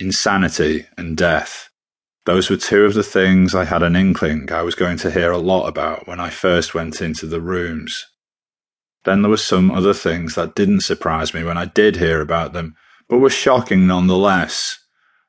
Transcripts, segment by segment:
insanity and death. Those were two of the things I had an inkling I was going to hear a lot about when I first went into the rooms. Then there were some other things that didn't surprise me when I did hear about them, but were shocking nonetheless.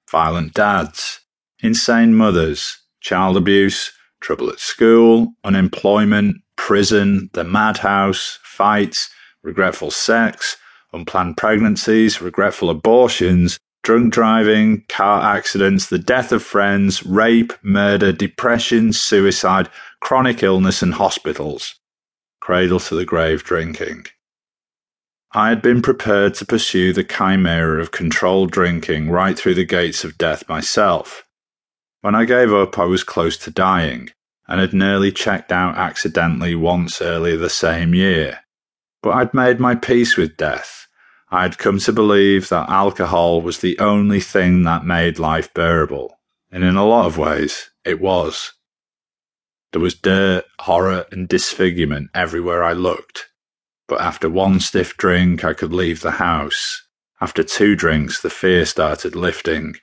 Violent dads, insane mothers, child abuse, trouble at school, unemployment, prison, the madhouse, fights, regretful sex, unplanned pregnancies, regretful abortions, drunk driving, car accidents, the death of friends, rape, murder, depression, suicide, chronic illness, and hospitals. Cradle to the grave drinking. I had been prepared to pursue the chimera of controlled drinking right through the gates of death myself. When I gave up, I was close to dying, and had nearly checked out accidentally once earlier the same year. But I'd made my peace with death. I had come to believe that alcohol was the only thing that made life bearable, and in a lot of ways, it was. There was dirt, horror, and disfigurement everywhere I looked. But after one stiff drink, I could leave the house. After two drinks, the fear started lifting.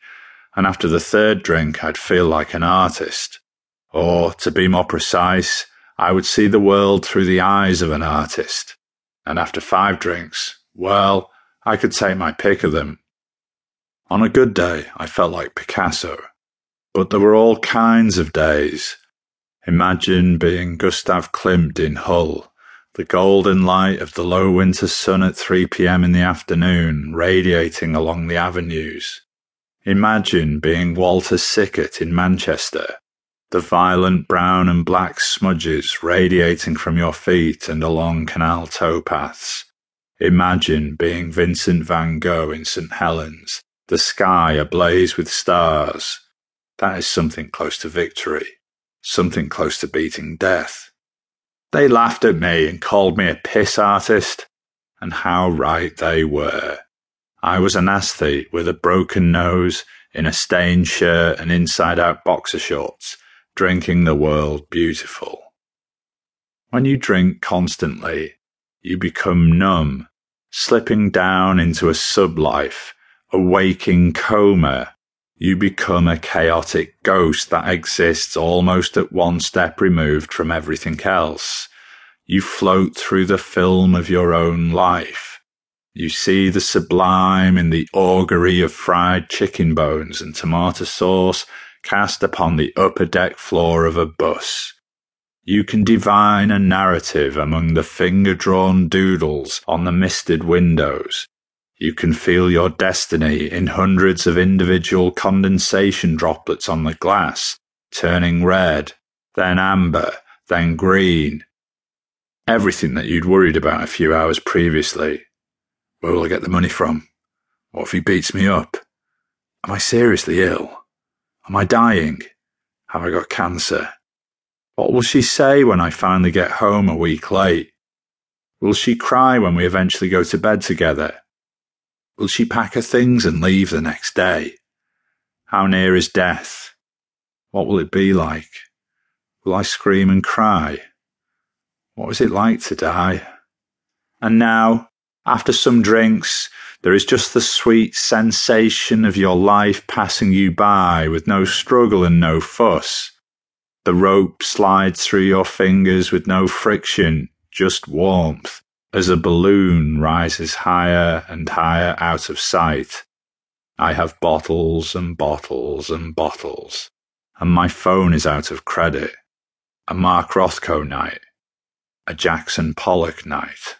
And after the third drink, I'd feel like an artist. Or, to be more precise, I would see the world through the eyes of an artist. And after five drinks, well, I could take my pick of them. On a good day, I felt like Picasso. But there were all kinds of days. Imagine being Gustav Klimt in Hull, the golden light of the low winter sun at 3 p.m. in the afternoon radiating along the avenues. Imagine being Walter Sickert in Manchester, the violent brown and black smudges radiating from your feet and along canal towpaths. Imagine being Vincent van Gogh in St. Helens, the sky ablaze with stars. That is something close to victory, something close to beating death. They laughed at me and called me a piss artist, and how right they were. I was an aesthete with a broken nose, in a stained shirt and inside out boxer shorts, drinking the world beautiful. When you drink constantly, you become numb, slipping down into a sublife, a waking coma. You become a chaotic ghost that exists almost at one step removed from everything else. You float through the film of your own life. You see the sublime in the augury of fried chicken bones and tomato sauce cast upon the upper deck floor of a bus. You can divine a narrative among the finger drawn doodles on the misted windows. You can feel your destiny in hundreds of individual condensation droplets on the glass, turning red, then amber, then green. Everything that you'd worried about a few hours previously. Where will I get the money from? What if he beats me up? Am I seriously ill? Am I dying? Have I got cancer? What will she say when I finally get home a week late? Will she cry when we eventually go to bed together? Will she pack her things and leave the next day? How near is death? What will it be like? Will I scream and cry? What is it like to die? And now, after some drinks, there is just the sweet sensation of your life passing you by with no struggle and no fuss. The rope slides through your fingers with no friction, just warmth, as a balloon rises higher and higher out of sight. I have bottles and bottles and bottles, and my phone is out of credit. A Mark Rothko night, a Jackson Pollock night.